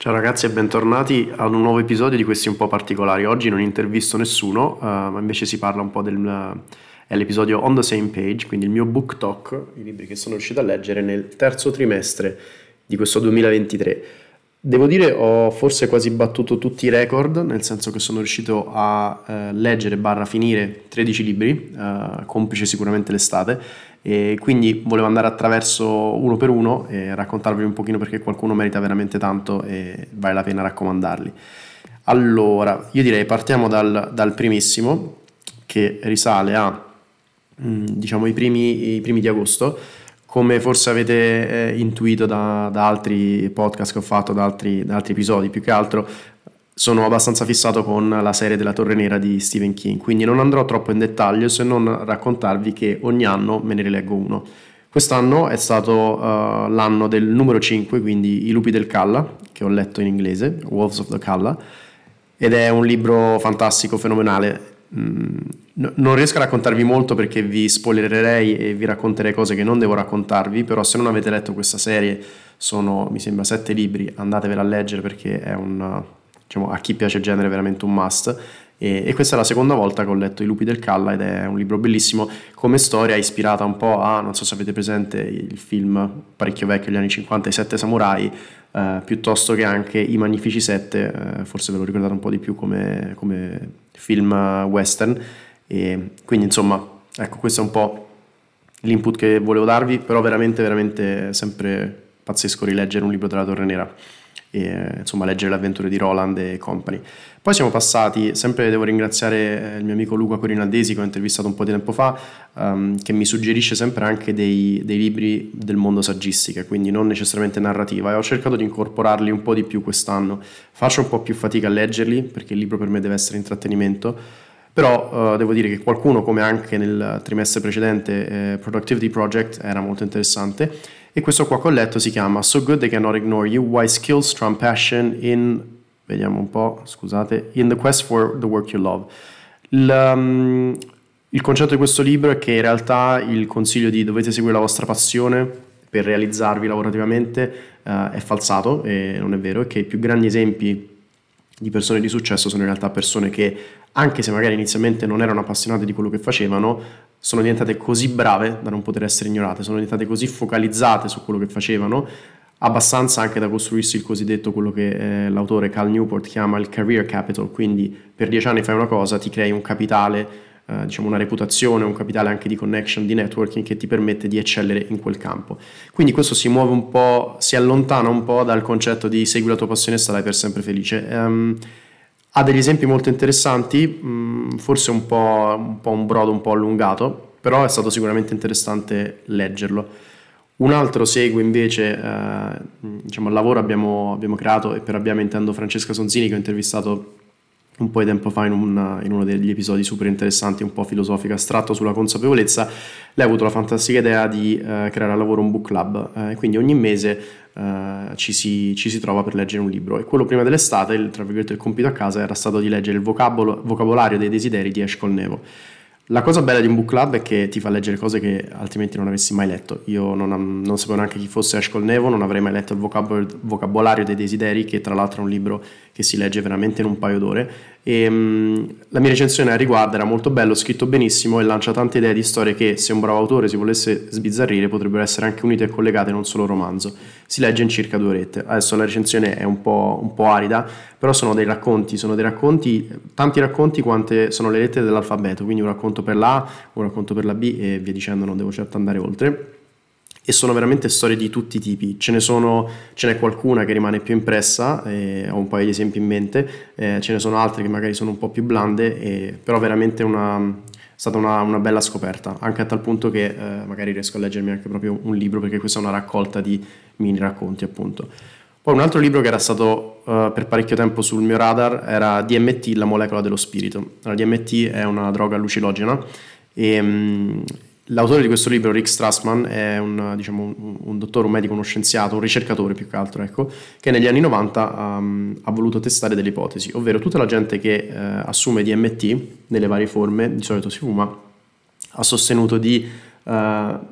Ciao ragazzi e bentornati ad un nuovo episodio di questi un po' particolari. Oggi non intervisto nessuno, uh, ma invece si parla un po' del... Uh, è l'episodio On the Same Page, quindi il mio book talk, i libri che sono riuscito a leggere nel terzo trimestre di questo 2023. Devo dire ho forse quasi battuto tutti i record, nel senso che sono riuscito a uh, leggere barra finire 13 libri, complice sicuramente l'estate, e quindi volevo andare attraverso uno per uno e raccontarvi un pochino perché qualcuno merita veramente tanto e vale la pena raccomandarli. Allora, io direi partiamo dal, dal primissimo che risale a mm, diciamo i primi, i primi di agosto come forse avete eh, intuito da, da, altri podcast che ho fatto, da altri, da altri episodi, più che altro sono abbastanza fissato con la serie della Torre Nera di Stephen King, quindi non andrò troppo in dettaglio se non raccontarvi che ogni anno me ne rileggo uno. Quest'anno è stato uh, l'anno del numero 5, quindi I lupi del Calla, che ho letto in inglese, Wolves of the Calla, ed è un libro fantastico, fenomenale. Mm, no, non riesco a raccontarvi molto perché vi spoilererei e vi racconterei cose che non devo raccontarvi, però se non avete letto questa serie, sono mi sembra sette libri, andatevela a leggere perché è un diciamo, a chi piace il genere è veramente un must. E, e, questa è la seconda volta che ho letto I lupi del Calla ed è un libro bellissimo come storia, ispirata un po' a, non so se avete presente il film parecchio vecchio degli anni 50, I Sette Samurai, eh, piuttosto che anche I Magnifici Sette, eh, forse ve lo ricordate un po' di più come, come film western. E quindi insomma, ecco, questo è un po' l'input che volevo darvi, però veramente, veramente sempre pazzesco rileggere un libro della Torre Nera e insomma leggere le avventure di Roland e company. Poi siamo passati, sempre devo ringraziare eh, il mio amico Luca Corinaldesi che ho intervistato un po' di tempo fa, um, che mi suggerisce sempre anche dei, dei, libri del mondo saggistica, quindi non necessariamente narrativa, e ho cercato di incorporarli un po' di più quest'anno. Faccio un po' più fatica a leggerli perché il libro per me deve essere intrattenimento, però uh, devo dire che qualcuno, come anche nel trimestre precedente, eh, Productivity Project, era molto interessante e questo qua che ho letto si chiama So Good They Cannot Ignore You, Why Skills Trump Passion in, vediamo un po', scusate, In the Quest for the Work You Love. Il, um, il concetto di questo libro è che in realtà il consiglio di dovete seguire la vostra passione per realizzarvi lavorativamente uh, è falsato e non è vero, e che i più grandi esempi di persone di successo sono in realtà persone che, anche se magari inizialmente non erano appassionate di quello che facevano, sono diventate così brave da non poter essere ignorate, sono diventate così focalizzate su quello che facevano, abbastanza anche da costruirsi il cosiddetto quello che eh, l'autore Cal Newport chiama il career capital, quindi per dieci anni fai una cosa, ti crei un capitale, eh, diciamo una reputazione, un capitale anche di connection, di networking che ti permette di eccellere in quel campo. Quindi questo si muove un po', si allontana un po' dal concetto di segui la tua passione e sarai per sempre felice. Um, ha degli esempi molto interessanti, mm, forse un po', un po' un brodo un po' allungato, però è stato sicuramente interessante leggerlo. Un altro segue invece, eh, diciamo, il lavoro abbiamo, abbiamo creato, e per abbiamo intendo Francesca Sonzini che ho intervistato un po' di tempo fa in, un, in, uno degli episodi super interessanti, un po' filosofico astratto sulla consapevolezza, lei ha avuto la fantastica idea di eh, creare al lavoro un book club, eh, quindi ogni mese eh, ci, si, ci, si, trova per leggere un libro e quello prima dell'estate, il, tra virgolette il compito a casa, era stato di leggere il vocabolo, vocabolario dei desideri di Eshkol Nevo. La cosa bella di un book club è che ti fa leggere cose che altrimenti non avessi mai letto. Io non, non sapevo neanche chi fosse Ashcol Nevo, non avrei mai letto il vocabolario dei desideri, che tra l'altro è un libro che si legge veramente in un paio d'ore. E, um, la mia recensione a riguardo era molto bello, scritto benissimo e lancia tante idee di storie che, se un bravo autore si volesse sbizzarrire, potrebbero essere anche unite e collegate in un solo romanzo. Si legge in circa due orette. Adesso la recensione è un po', un po arida, però sono dei racconti, sono dei racconti, tanti racconti quante sono le lettere dell'alfabeto, quindi un racconto per la A, un racconto per la B e via dicendo, non devo certo andare oltre. E sono veramente storie di tutti i tipi, ce sono, ce n'è qualcuna che rimane più impressa, eh, ho un paio di esempi in mente, eh, ce ne sono altre che magari sono un po' più blande, eh, però veramente una, è stata una, una, bella scoperta, anche a tal punto che eh, magari riesco a leggermi anche proprio un libro, perché questa è una raccolta di mini racconti appunto. Poi un altro libro che era stato uh, per parecchio tempo sul mio radar era DMT, la molecola dello spirito. Allora, DMT è una droga lucilogena e um, l'autore di questo libro, Rick Strassman, è un, diciamo, un, un, dottore, un medico, uno scienziato, un ricercatore più che altro, ecco, che negli anni 90 um, ha voluto testare delle ipotesi, ovvero tutta la gente che uh, assume DMT nelle varie forme, di solito si fuma, ha sostenuto di uh,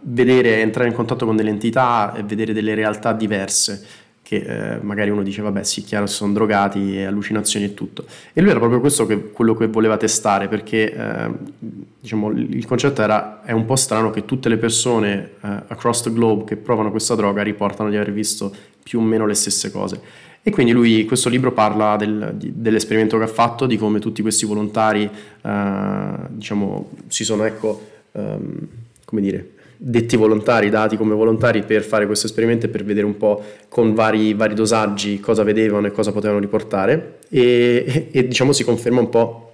vedere, entrare in contatto con delle entità e vedere delle realtà diverse che eh, magari uno dice vabbè sì, chiaro, sono drogati, e allucinazioni e tutto. E lui era proprio questo che, quello che voleva testare, perché eh, diciamo, il concetto era, è un po' strano che tutte le persone eh, across the globe che provano questa droga riportano di aver visto più o meno le stesse cose. E quindi lui, questo libro parla del, di, dell'esperimento che ha fatto, di come tutti questi volontari, eh, diciamo, si sono, ecco, um, come dire, detti volontari, dati come volontari per fare questo esperimento e per vedere un po' con vari, vari dosaggi cosa vedevano e cosa potevano riportare. E, e, diciamo si conferma un po'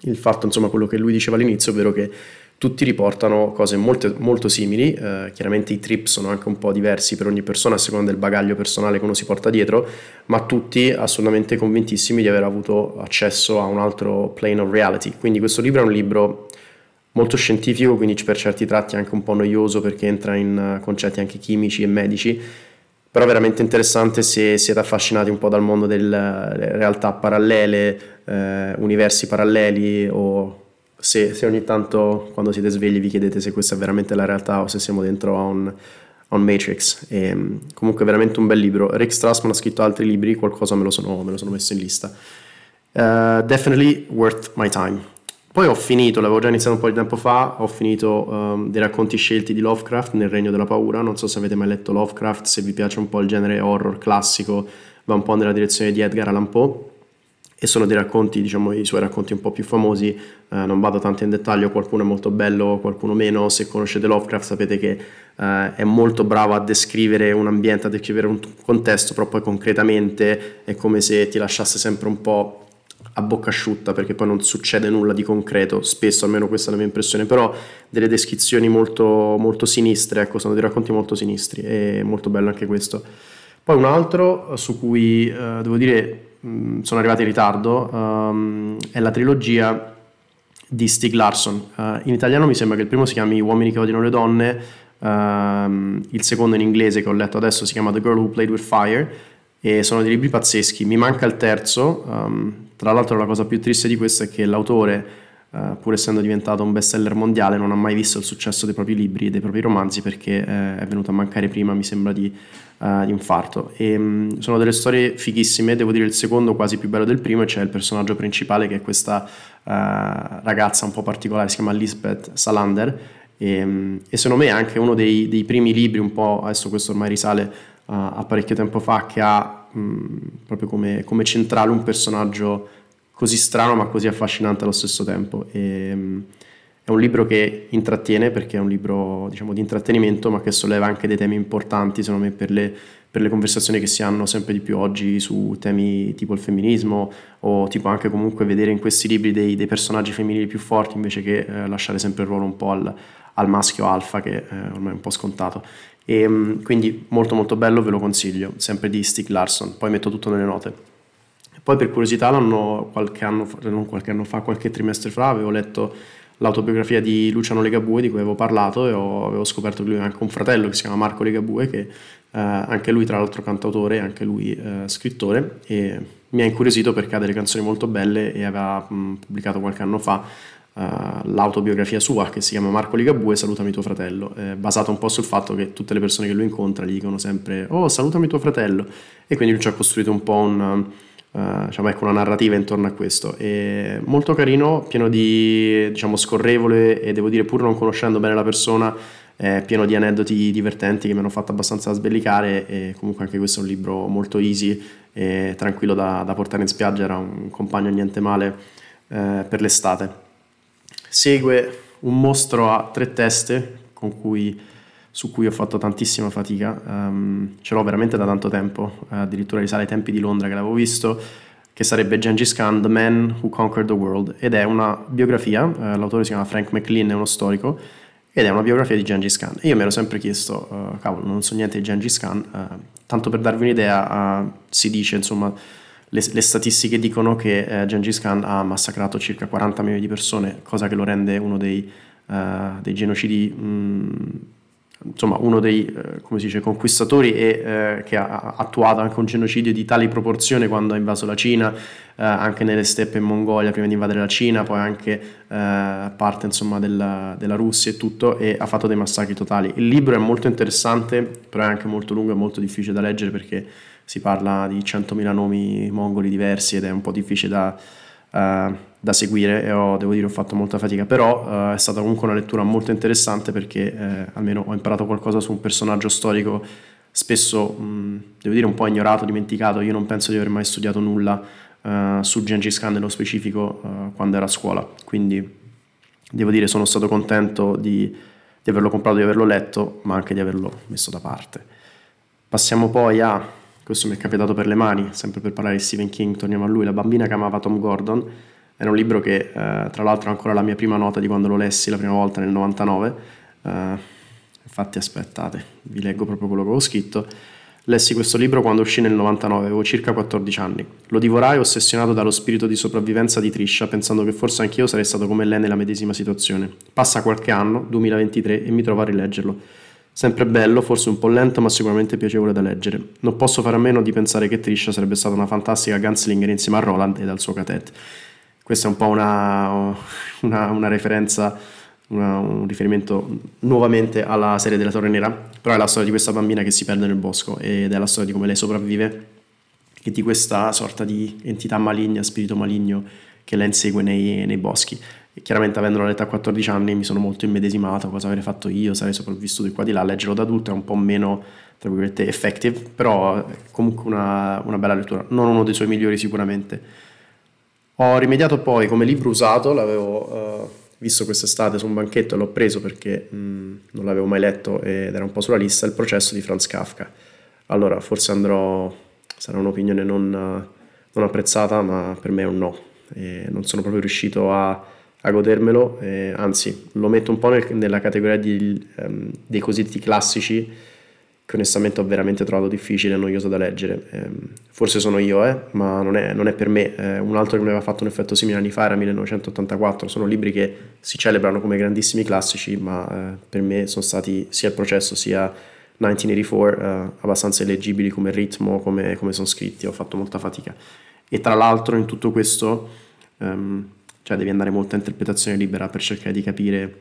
il fatto, insomma, quello che lui diceva all'inizio, ovvero che tutti riportano cose molto, molto simili, eh, chiaramente i trip sono anche un po' diversi per ogni persona a seconda del bagaglio personale che uno si porta dietro, ma tutti assolutamente convintissimi di aver avuto accesso a un altro plane of reality. Quindi questo libro è un libro molto scientifico, quindi per certi tratti anche un po' noioso perché entra in concetti anche chimici e medici, però veramente interessante se siete affascinati un po' dal mondo delle realtà parallele, eh, universi paralleli o se, se, ogni tanto quando siete svegli vi chiedete se questa è veramente la realtà o se siamo dentro a un, a Matrix. E, ehm, comunque veramente un bel libro. Rick Strassman ha scritto altri libri, qualcosa me lo sono, me lo sono messo in lista. Uh, definitely worth my time. Poi ho finito, l'avevo già iniziato un po' di tempo fa, ho finito um, dei racconti scelti di Lovecraft nel Regno della Paura, non so se avete mai letto Lovecraft, se vi piace un po' il genere horror classico, va un po' nella direzione di Edgar Allan Poe. E sono dei racconti, diciamo i suoi racconti un po' più famosi, eh, non vado tanto in dettaglio, qualcuno è molto bello, qualcuno meno, se conoscete Lovecraft sapete che eh, è molto bravo a descrivere un ambiente, a descrivere un contesto, però poi concretamente. È come se ti lasciasse sempre un po' a bocca asciutta perché poi non succede nulla di concreto, spesso almeno questa è la mia impressione, però delle descrizioni molto, molto sinistre, ecco, sono dei racconti molto sinistri, è molto bello anche questo. Poi un altro su cui eh, devo dire Mm, sono arrivati in ritardo, um, è la trilogia di Stig Larsson. Uh, in italiano mi sembra che il primo si chiami Uomini che odiano le donne, um, il secondo in inglese che ho letto adesso si chiama The Girl Who Played With Fire e sono dei libri pazzeschi. Mi manca il terzo, um, tra l'altro la cosa più triste di questo è che l'autore Uh, pur essendo diventato un bestseller mondiale, non ha mai visto il successo dei propri libri e dei propri romanzi perché uh, è venuto a mancare prima, mi sembra, di, uh, di infarto. E, um, sono delle storie fighissime, devo dire il secondo quasi più bello del primo, e c'è il personaggio principale che è questa ragazza un po' particolare, si chiama Lisbeth Salander, e, um, e secondo me è anche uno dei, dei, primi libri, un po', adesso questo ormai risale a parecchio tempo fa, che ha um, proprio come, come centrale un personaggio così strano ma così affascinante allo stesso tempo. E, um, è un libro che intrattiene perché è un libro diciamo, di intrattenimento ma che solleva anche dei temi importanti secondo me per le, per le, conversazioni che si hanno sempre di più oggi su temi tipo il femminismo o tipo anche comunque vedere in questi libri dei, dei personaggi femminili più forti invece che eh, lasciare sempre il ruolo un po' al, al maschio alfa che eh, ormai è un po' scontato. E, um, quindi molto molto bello, ve lo consiglio, sempre di Stieg Larsson, poi metto tutto nelle note. Poi per curiosità l'anno, qualche anno fa, non qualche anno fa, qualche trimestre fa, avevo letto l'autobiografia di Luciano Legabue di cui avevo parlato e ho, avevo scoperto che lui ha anche un fratello che si chiama Marco Legabue che eh, anche lui tra l'altro cantautore e anche lui eh, scrittore e mi ha incuriosito perché ha delle canzoni molto belle e aveva mh, pubblicato qualche anno fa uh, l'autobiografia sua che si chiama Marco Ligabue Salutami tuo fratello, eh, basata un po' sul fatto che tutte le persone che lui incontra gli dicono sempre oh salutami tuo fratello. E quindi lui ci ha costruito un po' un Uh, diciamo, ecco, una narrativa intorno a questo. È molto carino, pieno di, diciamo, scorrevole e devo dire, pur non conoscendo bene la persona, è pieno di aneddoti divertenti che mi hanno fatto abbastanza sbellicare e comunque anche questo è un libro molto easy e tranquillo da, da portare in spiaggia, era un compagno niente male eh, per l'estate. Segue un mostro a tre teste con cui su cui ho fatto tantissima fatica, um, ce l'ho veramente da tanto tempo, addirittura risale ai tempi di Londra che l'avevo visto, che sarebbe Gengis Khan, The Man Who Conquered the World, ed è una biografia, uh, l'autore si chiama Frank McLean, è uno storico, ed è una biografia di Gengis Khan. E io mi ero sempre chiesto, uh, cavolo, non so niente di Gengis Khan, uh, tanto per darvi un'idea, si dice, insomma, le, le statistiche dicono che Gengis Khan ha massacrato circa 40 milioni di persone, cosa che lo rende uno dei, dei genocidi... Mh, mm, insomma, uno dei eh, dice, conquistatori e eh, che ha attuato anche un genocidio di tali proporzioni quando ha invaso la Cina, eh, anche nelle steppe in Mongolia prima di invadere la Cina, poi anche eh, parte insomma, della, della, Russia e tutto, e ha fatto dei massacri totali. Il libro è molto interessante, però è anche molto lungo e molto difficile da leggere perché si parla di 100.000 nomi mongoli diversi ed è un po' difficile da, uh, da seguire e ho, devo dire ho fatto molta fatica, però uh, è stata comunque una lettura molto interessante perché eh, almeno ho imparato qualcosa su un personaggio storico spesso, mh, devo dire, un po' ignorato, dimenticato, io non penso di aver mai studiato nulla uh, su Gengis Khan nello specifico quando ero a scuola, quindi devo dire sono stato contento di, di averlo comprato, di averlo letto, ma anche di averlo messo da parte. Passiamo poi a questo mi è capitato per le mani, sempre per parlare di Stephen King, torniamo a lui, La bambina che amava Tom Gordon, era un libro che eh, tra l'altro è ancora la mia prima nota di quando lo lessi la prima volta nel 99, eh, infatti aspettate, vi leggo proprio quello che ho scritto, lessi questo libro quando uscì nel 99, avevo circa 14 anni, lo divorai ossessionato dallo spirito di sopravvivenza di Trisha, pensando che forse anch'io sarei stato come lei nella medesima situazione. Passa qualche anno, 2023, e mi trovo a rileggerlo. Sempre bello, forse un po' lento, ma sicuramente piacevole da leggere. Non posso fare a meno di pensare che Trisha sarebbe stata una fantastica gunslinger insieme a Roland e al suo cadet. Questa è un po' una, una, una referenza, una, un riferimento nuovamente alla serie della Torre Nera, però è la storia di questa bambina che si perde nel bosco ed è la storia di come lei sopravvive e di questa sorta di entità maligna, spirito maligno che la insegue nei, nei boschi. E chiaramente avendolo letto a 14 anni mi sono molto immedesimato cosa avrei fatto io, sarei sopravvissuto di qua di là, leggerlo da adulto è un po' meno, tra virgolette, effective, però comunque una, una bella lettura, non uno dei suoi migliori sicuramente. Ho rimediato poi come libro usato, l'avevo uh, visto quest'estate su un banchetto e l'ho preso perché mh, mm, non l'avevo mai letto ed era un po' sulla lista, Il processo di Franz Kafka. Allora, forse andrò, sarà un'opinione non, non apprezzata, ma per me è un no. E non sono proprio riuscito a a godermelo, eh, anzi lo metto un po' nel, nella categoria di, um, dei cosiddetti classici che onestamente ho veramente trovato difficile e noioso da leggere. Eh, forse sono io, eh, ma non è, non è per me. Eh, un altro che mi aveva fatto un effetto simile anni fa era 1984, sono libri che si celebrano come grandissimi classici, ma eh, per me sono stati sia il processo sia 1984 eh, abbastanza illeggibili come ritmo, come, come sono scritti, ho fatto molta fatica. E tra l'altro in tutto questo... Um, cioè devi andare molto a interpretazione libera per cercare di capire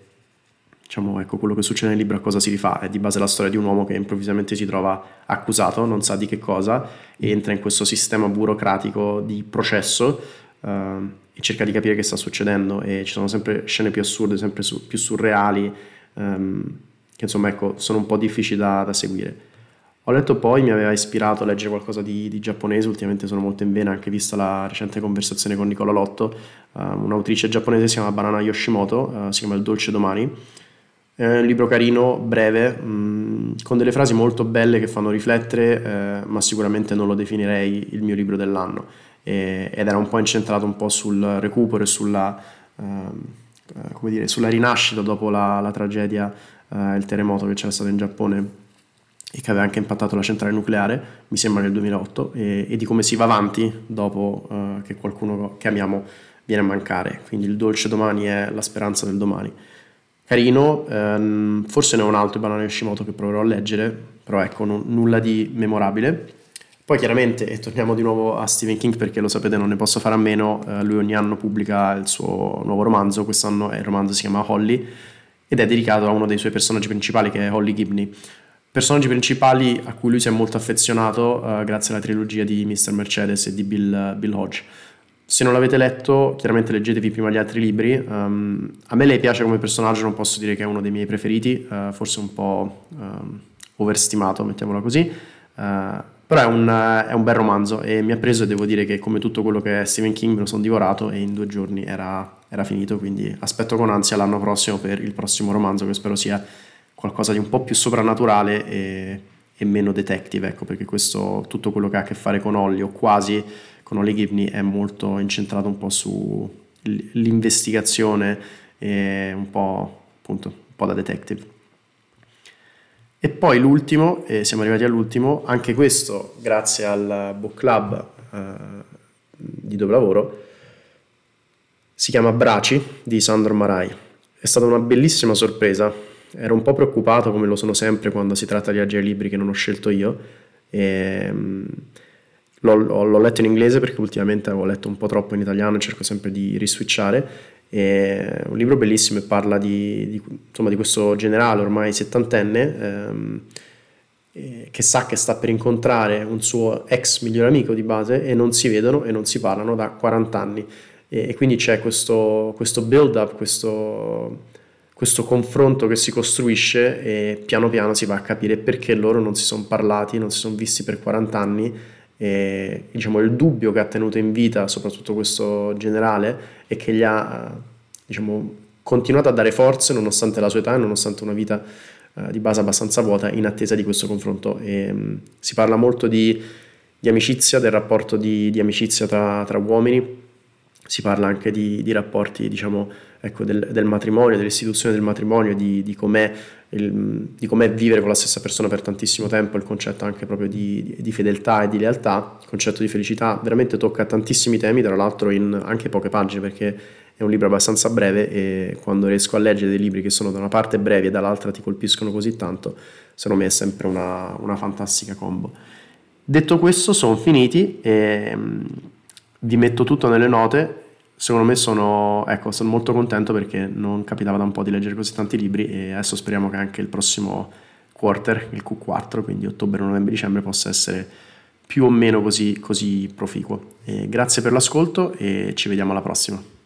diciamo, ecco, quello che succede nel libro a cosa si rifà. È di base la storia di un uomo che improvvisamente si trova accusato, non sa di che cosa, entra in questo sistema burocratico di processo uh, e cerca di capire che sta succedendo. E ci sono sempre scene più assurde, sempre su, più surreali, um, che insomma ecco, sono un po' difficili da, da seguire. Ho letto poi, mi aveva ispirato a leggere qualcosa di, di, giapponese, ultimamente sono molto in vena, anche vista la recente conversazione con Nicola Lotto, uh, un'autrice giapponese si chiama Banana Yoshimoto, uh, si chiama Il dolce domani. È un libro carino, breve, mh, mm, con delle frasi molto belle che fanno riflettere, eh, ma sicuramente non lo definirei il mio libro dell'anno. E, ed era un po' incentrato un po' sul recupero e sulla, uh, dire, sulla rinascita dopo la, la tragedia, il terremoto che c'era stato in Giappone e che aveva anche impattato la centrale nucleare, mi sembra nel 2008, e, e di come si va avanti dopo uh, che qualcuno che amiamo viene a mancare. Quindi il dolce domani è la speranza del domani. Carino, ehm, forse ne ho un altro, Banana Yoshimoto, che proverò a leggere, però ecco, non, nulla di memorabile. Poi chiaramente, e torniamo di nuovo a Stephen King perché lo sapete non ne posso fare a meno, eh, lui ogni anno pubblica il suo nuovo romanzo, quest'anno il romanzo si chiama Holly ed è dedicato a uno dei suoi personaggi principali che è Holly Gibney personaggi principali a cui lui si è molto affezionato uh, grazie alla trilogia di Mr. Mercedes e di Bill, Bill, Hodge. Se non l'avete letto, chiaramente leggetevi prima gli altri libri. Um, a me lei piace come personaggio, non posso dire che è uno dei miei preferiti, uh, forse un po' um, overstimato, mettiamola così. Uh, però è un, è un, bel romanzo e mi ha preso e devo dire che come tutto quello che è Stephen King me lo sono divorato e in due giorni era, era finito, quindi aspetto con ansia l'anno prossimo per il prossimo romanzo che spero sia qualcosa di un po' più soprannaturale e, e meno detective, ecco, perché questo, tutto quello che ha a che fare con Holly o quasi con Holly Gibney è molto incentrato un po' sull'investigazione e un po', appunto, un po' da detective. E poi l'ultimo, e siamo arrivati all'ultimo, anche questo grazie al book club eh, di dove lavoro, si chiama Braci di Sandro Marai. È stata una bellissima sorpresa ero un po' preoccupato, come lo sono sempre quando si tratta di leggere libri che non ho scelto io. E, um, l'ho, l'ho, letto in inglese perché ultimamente avevo letto un po' troppo in italiano e cerco sempre di riswitchare. È un libro bellissimo e parla di, di, insomma, di questo generale ormai settantenne ehm, eh, che sa che sta per incontrare un suo ex migliore amico di base e non si vedono e non si parlano da 40 anni. E, e quindi c'è questo, questo build up, questo, questo confronto che si costruisce e piano piano si va a capire perché loro non si sono parlati, non si sono visti per 40 anni e diciamo il dubbio che ha tenuto in vita soprattutto questo generale e che gli ha diciamo, continuato a dare forze nonostante la sua età e nonostante una vita uh, di base abbastanza vuota in attesa di questo confronto. E, um, si parla molto di, di, amicizia, del rapporto di, di amicizia tra, tra, uomini si parla anche di, di rapporti diciamo ecco, del, del, matrimonio, dell'istituzione del matrimonio, di, di com'è il, di com'è vivere con la stessa persona per tantissimo tempo, il concetto anche proprio di, di, fedeltà e di lealtà, il concetto di felicità, veramente tocca tantissimi temi, tra l'altro in anche poche pagine perché è un libro abbastanza breve e quando riesco a leggere dei libri che sono da una parte brevi e dall'altra ti colpiscono così tanto, secondo me è sempre una, una fantastica combo. Detto questo sono finiti e vi metto tutto nelle note secondo me sono, ecco, sono molto contento perché non capitava da un po' di leggere così tanti libri e adesso speriamo che anche il prossimo quarter, il Q4, quindi ottobre, novembre, dicembre, possa essere più o meno così, così proficuo. E grazie per l'ascolto e ci vediamo alla prossima.